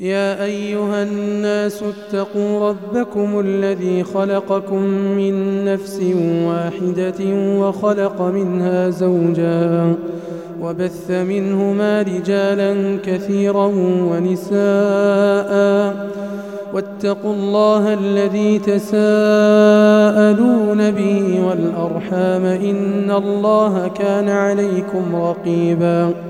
يا أيها الناس اتقوا ربكم الذي خلقكم من نفس واحدة وخلق منها زوجا وبث منهما رجالا كثيرا ونساء واتقوا الله الذي تساءلون به والأرحام إن الله كان عليكم رقيباً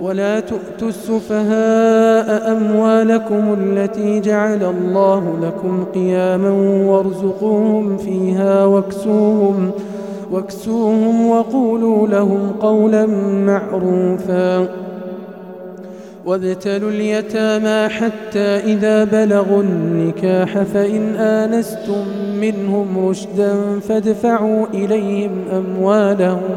ولا تؤتوا السفهاء أموالكم التي جعل الله لكم قياما وارزقوهم فيها واكسوهم واكسوهم وقولوا لهم قولا معروفا وابتلوا اليتامى حتى إذا بلغوا النكاح فإن آنستم منهم رشدا فادفعوا إليهم أموالهم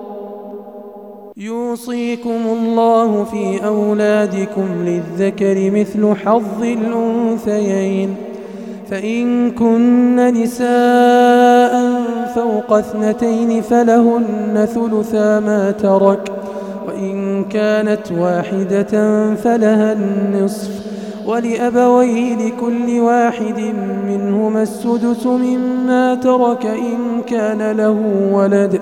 يوصيكم الله في أولادكم للذكر مثل حظ الأنثيين. فإن كن نساء فوق اثنتين فلهن ثلثا ما ترك وإن كانت واحدة فلها النصف. ولأبويه لكل واحد منهما السدس مما ترك إن كان له ولد.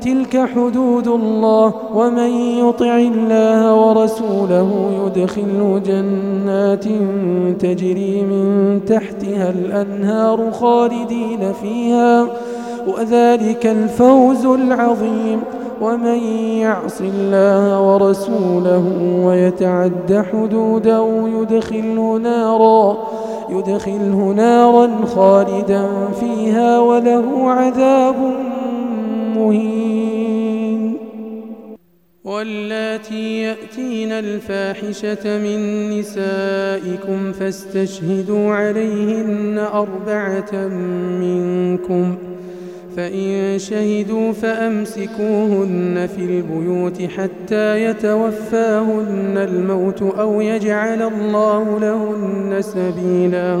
تلك حدود الله ومن يطع الله ورسوله يدخل جنات تجري من تحتها الأنهار خالدين فيها وذلك الفوز العظيم. ومن يعص الله ورسوله ويتعد حدوده يدخله نارا يدخله نارا خالدا فيها وله عذاب مهين واللاتي يأتين الفاحشة من نسائكم فاستشهدوا عليهن أربعة منكم ۖ. فإن شهدوا فأمسكوهن في البيوت حتى يتوفاهن الموت أو يجعل الله لهن سبيلا.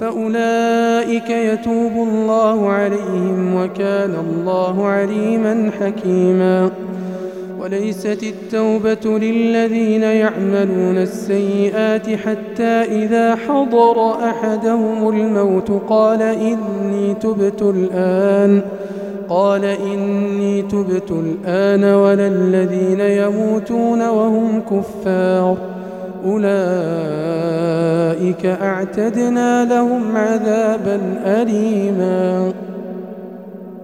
فأولئك يتوب الله عليهم وكان الله عليما حكيما. وليست التوبة للذين يعملون السيئات حتى إذا حضر أحدهم الموت قال إني تبت الآن. قال إني تبت الآن ولا الذين يموتون وهم كفار. أولئك أعتدنا لهم عذابا أليما.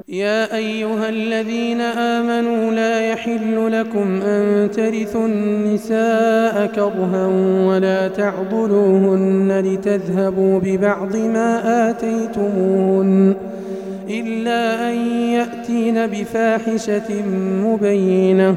يا أيها الذين آمنوا لا يحل لكم أن ترثوا النساء كرها ولا تعضلوهن لتذهبوا ببعض ما آتيتموهن إلا أن يأتين بفاحشة مبينة.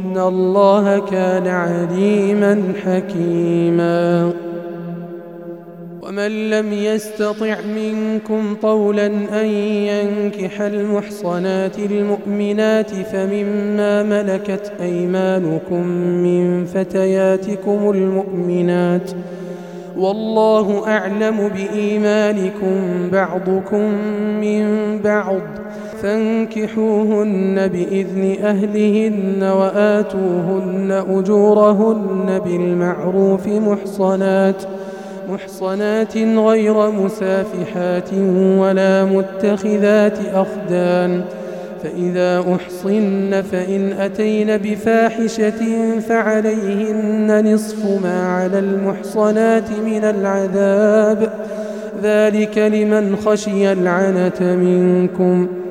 الله كان عليما حكيما. ومن لم يستطع منكم طولا أن ينكح المحصنات المؤمنات فمما ملكت أيمانكم من فتياتكم المؤمنات. والله أعلم بإيمانكم بعضكم من بعض. فانكحوهن بإذن أهلهن وآتوهن أجورهن بالمعروف محصنات محصنات غير مسافحات ولا متخذات أخدان. فإذا أحصن فإن أتين بفاحشة فعليهن نصف ما على المحصنات من العذاب. ذلك لمن خشي العنة منكم.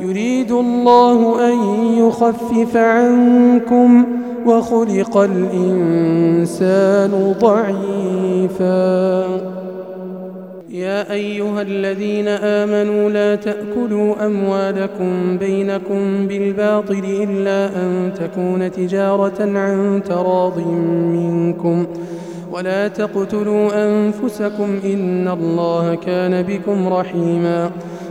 يريد الله أن يخفف عنكم وخلق الإنسان ضعيفا. يا أيها الذين آمنوا لا تأكلوا أموالكم بينكم بالباطل إلا أن تكون تجارة عن تراض منكم. ولا تقتلوا أنفسكم إن الله كان بكم رحيماً.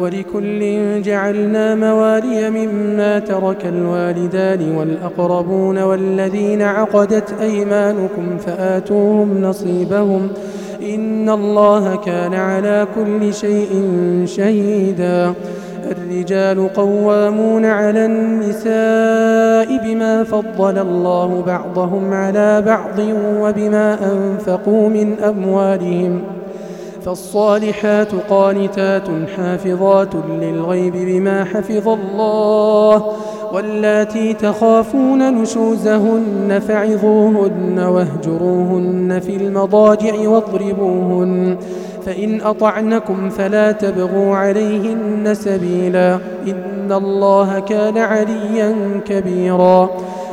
ولكل جعلنا موالي مما ترك الوالدان والأقربون والذين عقدت أيمانكم فآتوهم نصيبهم. إن الله كان على كل شيء شهيدا. الرجال قوامون على النساء بما فضل الله بعضهم على بعض وبما أنفقوا من أموالهم. فالصالحات قانتات حافظات للغيب بما حفظ الله واللاتي تخافون نشوزهن فعظوهن واهجروهن في المضاجع واضربوهن فإن أطعنكم فلا تبغوا عليهن سبيلا إن الله كان عليا كبيرا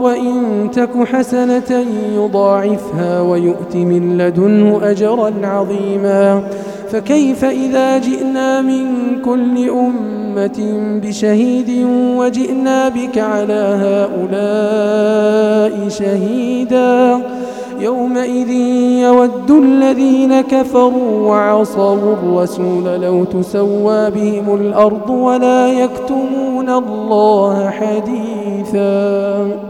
وإن تك حسنة يضاعفها ويؤت من لدنه أجرا عظيما. فكيف إذا جئنا من كل أمة بشهيد وجئنا بك على هؤلاء شهيدا؟ يومئذ يود الذين كفروا وعصوا الرسول لو تسوى بهم الأرض ولا يكتمون الله حديثاً.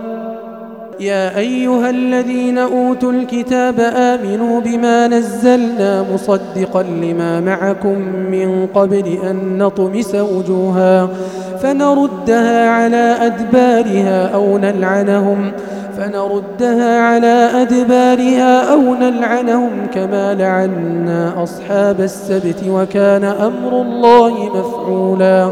يا أيها الذين أوتوا الكتاب آمنوا بما نزلنا مصدقا لما معكم من قبل أن نطمس وجوها فنردها على أدبارها أو نلعنهم فنردها على أدبارها أو نلعنهم كما لعنا أصحاب السبت وكان أمر الله مفعولا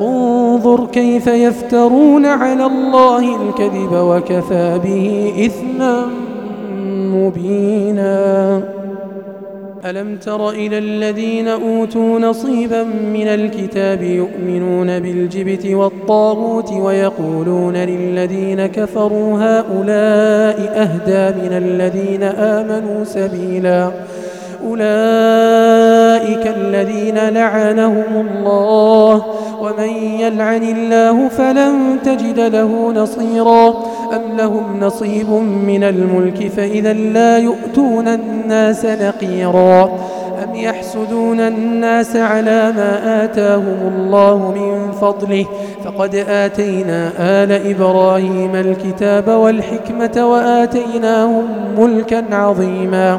انظر كيف يفترون على الله الكذب وكفى به إثما مبينا. ألم تر إلى الذين أوتوا نصيبا من الكتاب يؤمنون بالجبت والطاغوت ويقولون للذين كفروا هؤلاء أهدى من الذين آمنوا سبيلا أولئك الذين لعنهم الله ومن يلعن الله فلن تجد له نصيرا. أم لهم نصيب من الملك فإذا لا يؤتون الناس نقيرا. أم يحسدون الناس على ما آتاهم الله من فضله. فقد آتينا آل إبراهيم الكتاب والحكمة وآتيناهم ملكا عظيما.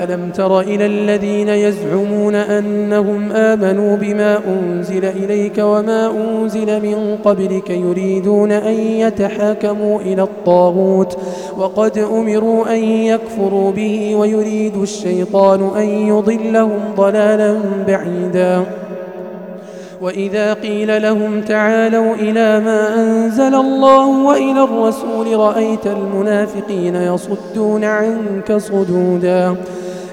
ألم تر إلى الذين يزعمون أنهم آمنوا بما أنزل إليك وما أنزل من قبلك يريدون أن يتحاكموا إلى الطاغوت وقد أمروا أن يكفروا به ويريد الشيطان أن يضلهم ضلالا بعيدا وإذا قيل لهم تعالوا إلى ما أنزل الله وإلى الرسول رأيت المنافقين يصدون عنك صدودا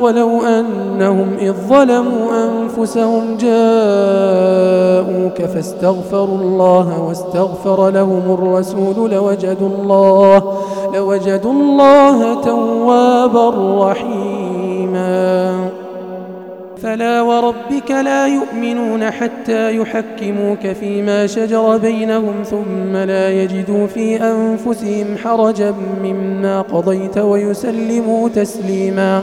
ولو أنهم إذ ظلموا أنفسهم جاءوك فاستغفروا الله واستغفر لهم الرسول لوجدوا الله لوجدوا الله توابا رحيما. فلا وربك لا يؤمنون حتى يحكموك فيما شجر بينهم ثم لا يجدوا في أنفسهم حرجا مما قضيت ويسلموا تسليما.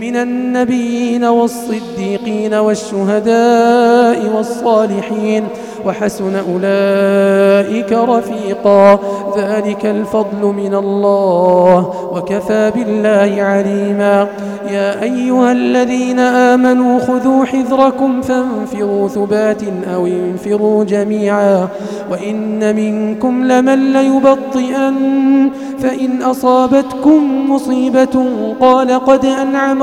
من النبيين والصديقين والشهداء والصالحين وحسن أولئك رفيقا. ذلك الفضل من الله وكفى بالله عليما. يا أيها الذين آمنوا خذوا حذركم فانفروا ثبات أو انفروا جميعا. وإن منكم لمن ليبطئن. فإن أصابتكم مصيبة قال قد أنعم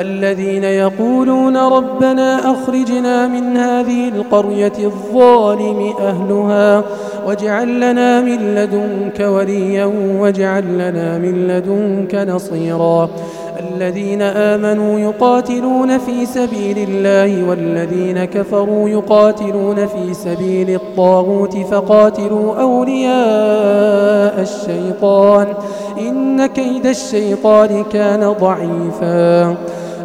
الذين يقولون ربنا أخرجنا من هذه القرية الظالم أهلها واجعل لنا من لدنك وليا واجعل لنا من لدنك نصيرا. الذين آمنوا يقاتلون في سبيل الله والذين كفروا يقاتلون في سبيل الطاغوت فقاتلوا أولياء الشيطان. إن كيد الشيطان كان ضعيفاً.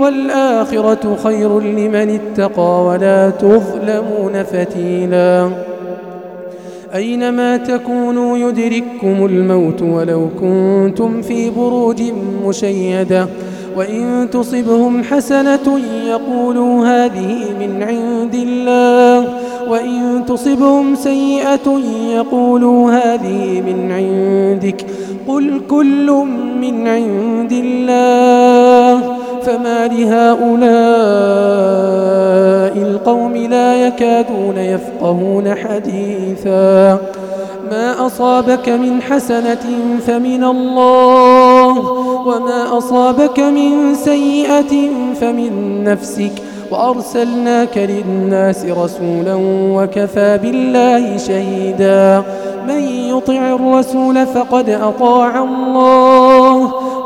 والآخرة خير لمن اتقى ولا تظلمون فتيلا. أينما تكونوا يدرككم الموت ولو كنتم في بروج مشيدة وإن تصبهم حسنة يقولوا هذه من عند الله وإن تصبهم سيئة يقولوا هذه من عندك. قل كل من عند الله. فما لهؤلاء القوم لا يكادون يفقهون حديثا. ما أصابك من حسنة فمن الله وما أصابك من سيئة فمن نفسك. وأرسلناك للناس رسولا وكفى بالله شهيدا. من يطع الرسول فقد أطاع الله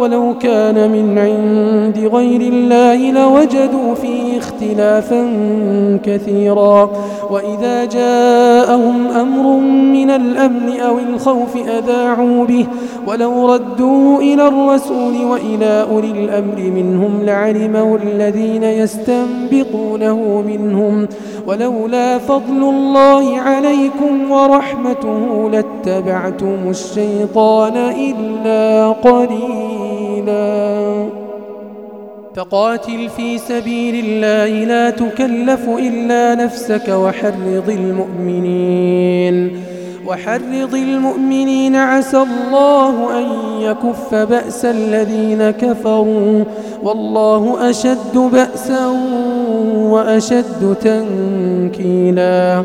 ولو كان من عند غير الله لوجدوا فيه اختلافا كثيرا. وإذا جاءهم أمر من الأمن أو الخوف أذاعوا به. ولو ردوا إلى الرسول وإلى أولي الأمر منهم لعلمه الذين يستنبطونه منهم. ولولا فضل الله عليكم ورحمته لاتبعتم الشيطان إلا قليلا. فقاتل في سبيل الله لا تكلف إلا نفسك وحرض المؤمنين. وحرض المؤمنين عسى الله أن يكف بأس الذين كفروا. والله أشد بأسا وأشد تنكيلا.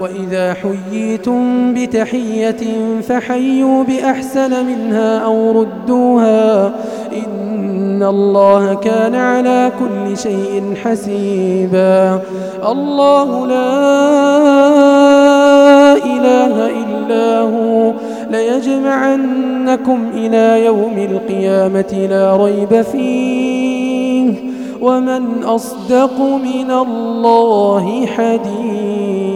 وإذا حييتم بتحية فحيوا بأحسن منها أو ردوها إن الله كان على كل شيء حسيبا. الله لا إله إلا هو. ليجمعنكم إلى يوم القيامة لا ريب فيه. ومن أصدق من الله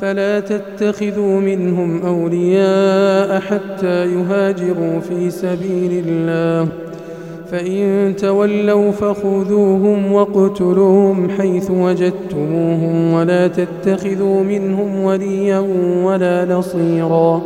فلا تتخذوا منهم أولياء حتى يهاجروا في سبيل الله. فإن تولوا فخذوهم واقتلوهم حيث وجدتموهم ولا تتخذوا منهم وليا ولا نصيرا.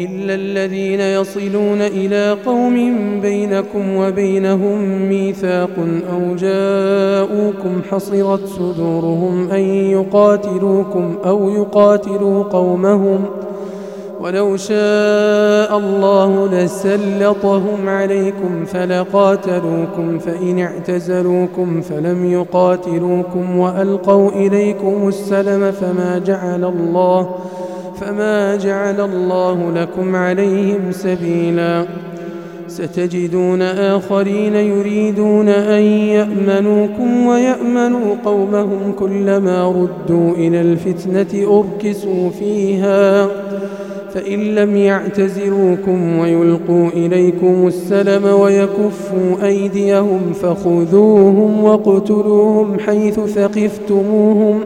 إلا الذين يصلون إلى قوم بينكم وبينهم ميثاق أو جاءوكم حصرت صدورهم أن يقاتلوكم أو يقاتلوا قومهم ۖ ولو شاء الله لسلطهم عليكم فلقاتلوكم فإن اعتزلوكم فلم يقاتلوكم وألقوا إليكم السلم فما جعل الله فما جعل الله لكم عليهم سبيلا ستجدون آخرين يريدون أن يأمنوكم ويأمنوا قومهم كلما ردوا إلى الفتنة أركسوا فيها فإن لم يعتزلوكم ويلقوا إليكم السلم ويكفوا أيديهم فخذوهم واقتلوهم حيث ثقفتموهم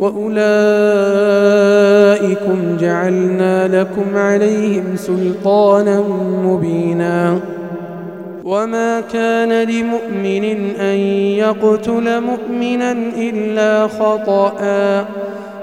وأولئكم جعلنا لكم عليهم سلطانا مبينا. وما كان لمؤمن أن يقتل مؤمنا إلا خطأ.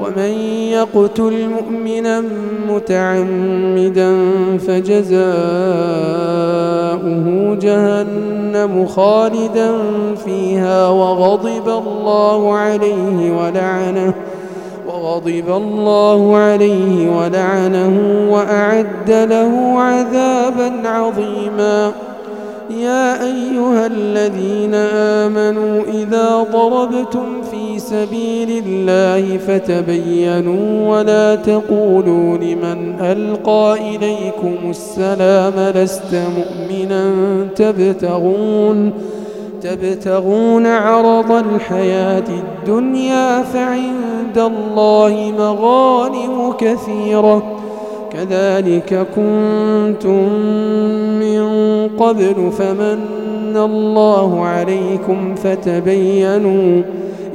ومن يقتل مؤمنا متعمدا فجزاؤه جهنم خالدا فيها وغضب الله عليه ولعنه وغضب الله عليه ولعنه وأعد له عذابا عظيما. يا أيها الذين آمنوا إذا ضربتم سبيل الله فتبينوا ولا تقولوا لمن ألقى إليكم السلام لست مؤمنا تبتغون تبتغون عرض الحياة الدنيا فعند الله مغانم كثيرة. كذلك كنتم من قبل فمن الله عليكم فتبينوا.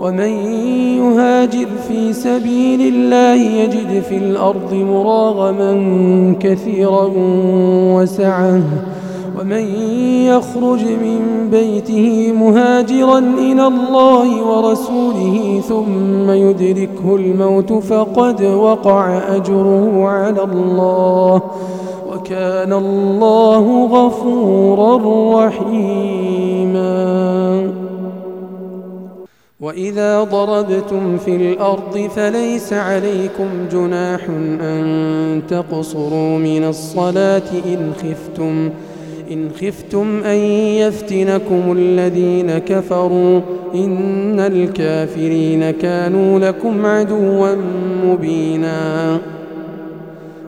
ومن يهاجر في سبيل الله يجد في الأرض مراغما كثيرا وسعة. ومن يخرج من بيته مهاجرا إلى الله ورسوله ثم يدركه الموت فقد وقع أجره على الله. وكان الله غفورا رحيما. وإذا ضربتم في الأرض فليس عليكم جناح أن تقصروا من الصلاة إن خفتم إن خفتم أن يفتنكم الذين كفروا. إن الكافرين كانوا لكم عدوا مبيناً.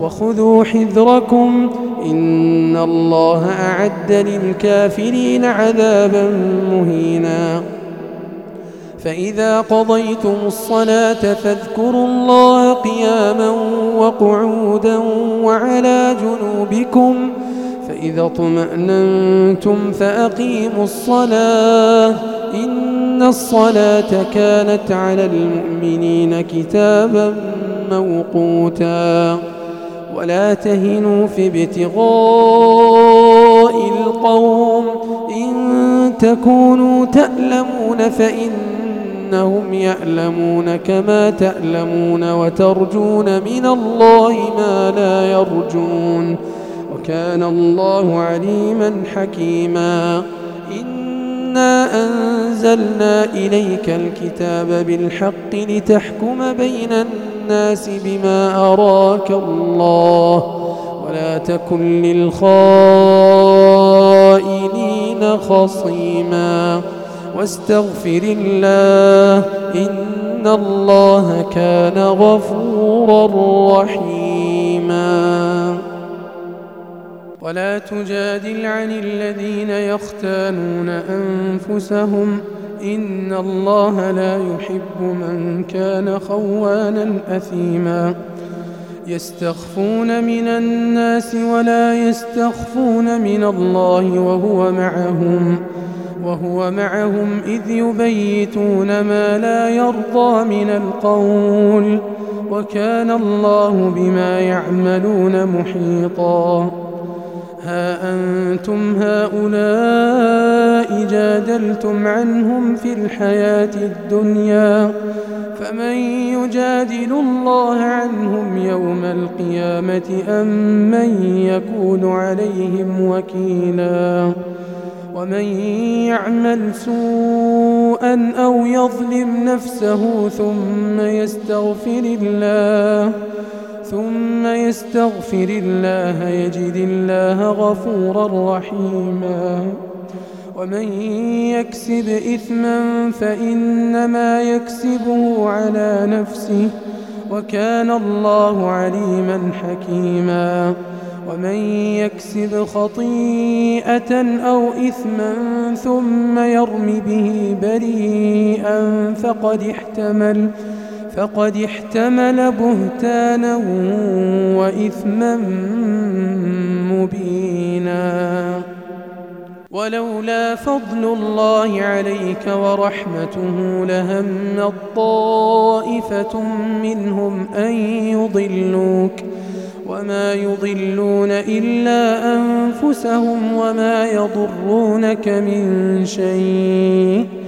وخذوا حذركم إن الله أعد للكافرين عذابا مهينا. فإذا قضيتم الصلاة فاذكروا الله قياما وقعودا وعلى جنوبكم فإذا اطمأننتم فأقيموا الصلاة. إن الصلاة كانت على المؤمنين كتابا موقوتا. ولا تهنوا في ابتغاء القوم إن تكونوا تألمون فإنهم يألمون كما تألمون وترجون من الله ما لا يرجون وكان الله عليما حكيما إنا أنزلنا إليك الكتاب بالحق لتحكم بين الناس بما أراك الله ولا تكن للخائنين خصيما واستغفر الله إن الله كان غفورا رحيما. ولا تجادل عن الذين يختانون أنفسهم إن الله لا يحب من كان خوانا أثيما. يستخفون من الناس ولا يستخفون من الله وهو معهم وهو معهم إذ يبيتون ما لا يرضى من القول وكان الله بما يعملون محيطاً. ها أنتم هؤلاء جادلتم عنهم في الحياة الدنيا فمن يجادل الله عنهم يوم القيامة أم من يكون عليهم وكيلا ومن يعمل سوءا أو يظلم نفسه ثم يستغفر الله ثم يستغفر الله يجد الله غفورا رحيما. ومن يكسب إثما فإنما يكسبه على نفسه وكان الله عليما حكيما. ومن يكسب خطيئة أو إثما ثم يرم به بريئا فقد احتمل فقد احتمل بهتانا وإثما مبينا. ولولا فضل الله عليك ورحمته لهم طائفة منهم أن يضلوك. وما يضلون إلا أنفسهم وما يضرونك من شيء.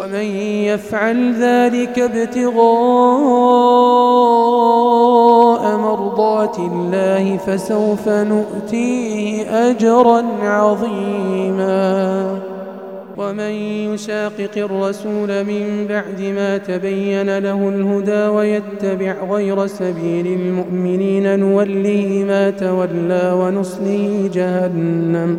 ومن يفعل ذلك ابتغاء مرضات الله فسوف نؤتيه أجرا عظيما. ومن يشاقق الرسول من بعد ما تبين له الهدى ويتبع غير سبيل المؤمنين نوله ما تولى ونصله جهنم.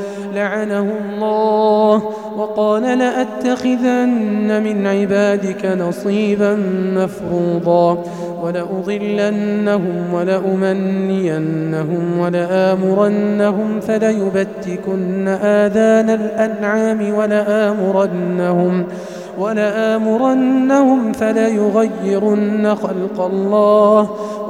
لعنه الله وقال لأتخذن من عبادك نصيبا مفروضا ولأضلنهم ولأمنينهم ولآمرنهم فليبتكن آذان الأنعام ولآمرنهم ولآمرنهم فليغيرن خلق الله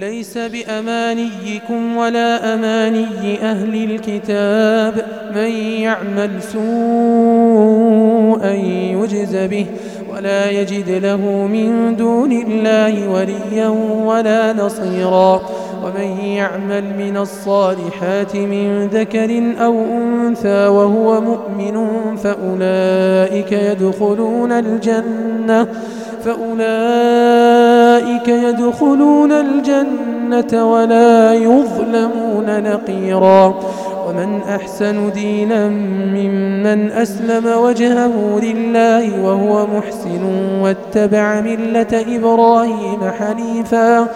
ليس بأمانيكم ولا أماني أهل الكتاب. من يعمل سوءا يجز به ولا يجد له من دون الله وليا ولا نصيرا. ومن يعمل من الصالحات من ذكر أو أنثى وهو مؤمن فأولئك يدخلون الجنة. فأولئك يدخلون الجنة ولا يظلمون نقيرا. ومن أحسن دينا ممن أسلم وجهه لله وهو محسن واتبع ملة إبراهيم حنيفا.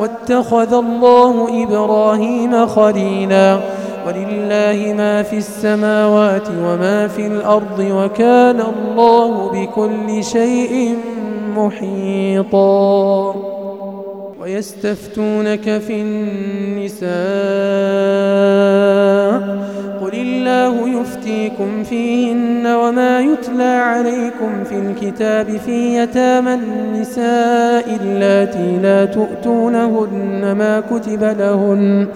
واتخذ الله إبراهيم خليلا. ولله ما في السماوات وما في الأرض وكان الله بكل شيء محيطا ويستفتونك في النساء. قل الله يفتيكم فيهن وما يتلى عليكم في الكتاب في يتامى النساء اللاتي لا تؤتونهن ما كتب لهن.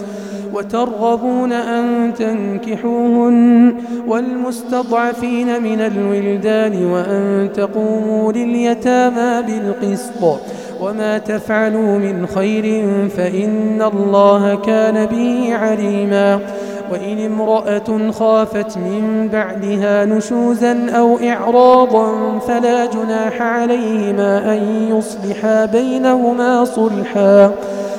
وترغبون أن تنكحوهن والمستضعفين من الولدان وأن تقوموا لليتامى بالقسط وما تفعلوا من خير فإن الله كان به عليما وإن امرأة خافت من بعدها نشوزا أو إعراضا فلا جناح عليهما أن يصلحا بينهما صلحا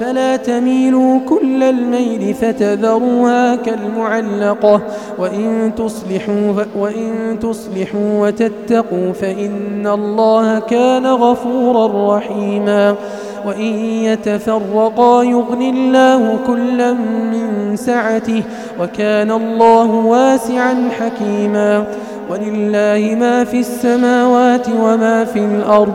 فلا تميلوا كل الميل فتذروها كالمعلقة. وإن تصلحوا, وإن تصلحوا وتتقوا فإن الله كان غفورا رحيما. وإن يتفرقا يغني الله كلا من سعته وكان الله واسعا حكيما. ولله ما في السماوات وما في الأرض.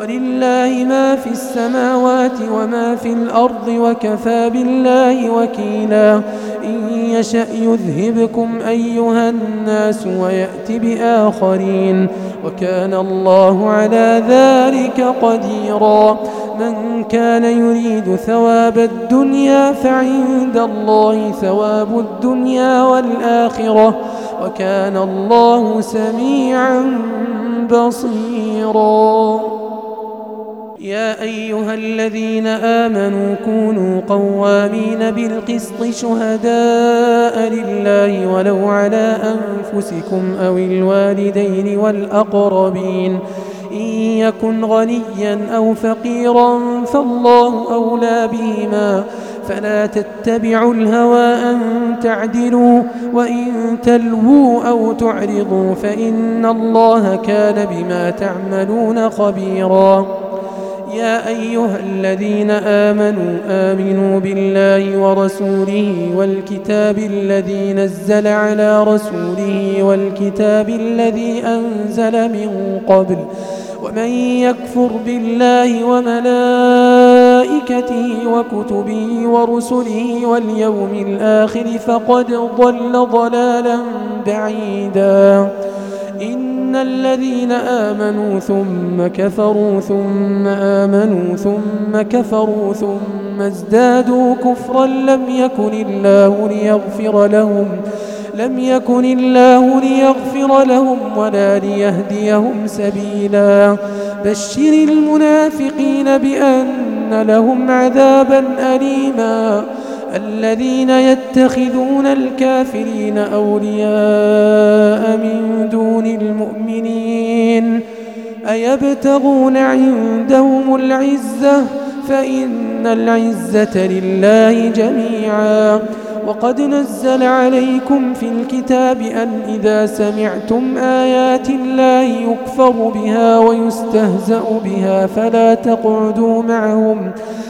ولله ما في السماوات وما في الأرض وكفى بالله وكيلا. إن يشأ يذهبكم أيها الناس ويأت بآخرين. وكان الله على ذلك قديرا. من كان يريد ثواب الدنيا فعند الله ثواب الدنيا والآخرة. وكان الله سميعا بصيرا. يا أيها الذين آمنوا كونوا قوامين بالقسط شهداء لله ولو على أنفسكم أو الوالدين والأقربين. إن يكن غنيا أو فقيرا فالله أولى بهما. فلا تتبعوا الهوى أن تعدلوا وإن تلووا أو تعرضوا فإن الله كان بما تعملون خبيراً. يا أيها الذين آمنوا آمنوا بالله ورسوله والكتاب الذي نزل على رسوله والكتاب الذي أنزل من قبل ومن يكفر بالله وملائكته وكتبه ورسله واليوم الآخر فقد ضل ضلالا بعيدا. إن الذين آمنوا ثم كفروا ثم آمنوا ثم كفروا ثم ازدادوا كفرا لم يكن الله ليغفر لهم لم يكن الله ليغفر لهم ولا ليهديهم سبيلا بشر المنافقين بأن لهم عذابا أليما الذين يتخذون الكافرين أولياء من دون المؤمنين أيبتغون عندهم العزة؟ فإن العزة لله جميعا. وقد نزل عليكم في الكتاب أن إذا سمعتم آيات الله يكفر بها ويستهزأ بها فلا تقعدوا معهم. فلا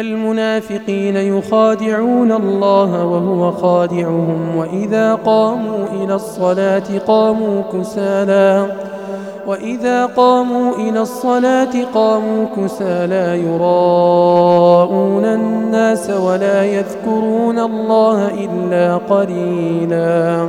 المنافقين يخادعون الله وهو خادعهم وإذا قاموا إلى الصلاة قاموا كسالا وإذا قاموا إلى الصلاة قاموا كسالا. يراءون الناس ولا يذكرون الله إلا قليلا.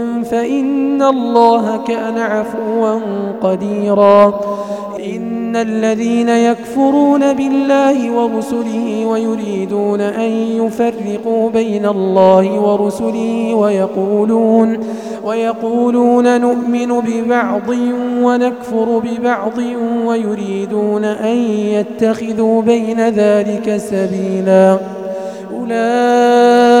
فإن الله كان عفوا قديرا. إن الذين يكفرون بالله ورسله ويريدون أن يفرقوا بين الله ورسله ويقولون ويقولون نؤمن ببعض ونكفر ببعض ويريدون أن يتخذوا بين ذلك سبيلا. أولئك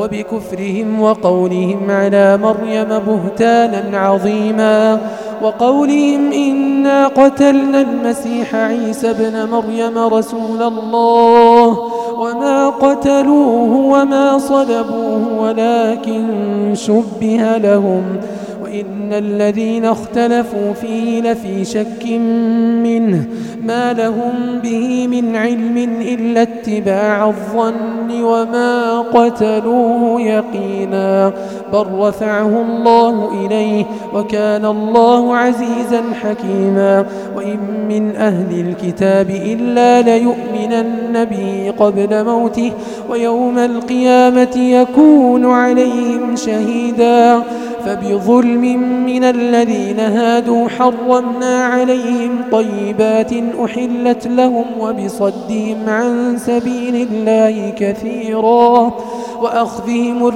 وبكفرهم وقولهم على مريم بهتانا عظيما وقولهم إنا قتلنا المسيح عيسى بن مريم رسول الله وما قتلوه وما صلبوه ولكن شبه لهم وإن الذين اختلفوا فيه لفي شك منه ما لهم به من علم إلا اتباع الظن وما قتلوه يقينا بل رفعه الله إليه وكان الله عزيزا حكيما. وإن من أهل الكتاب إلا ليؤمنن به قبل موته ويوم القيامة يكون عليهم شهيدا. فبظلم من الذين هادوا حرمنا عليهم طيبات أحلت لهم وبصدهم عن سبيل الله كثيرا. وأخذهم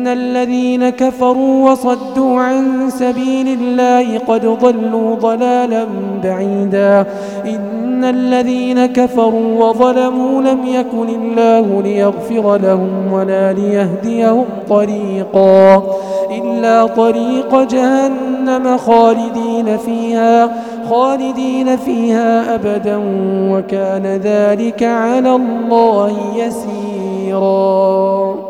إن الذين كفروا وصدوا عن سبيل الله قد ضلوا ضلالا بعيدا. إن الذين كفروا وظلموا لم يكن الله ليغفر لهم ولا ليهديهم طريقا. إلا طريق جهنم خالدين فيها خالدين فيها أبدا. وكان ذلك على الله يسيراً.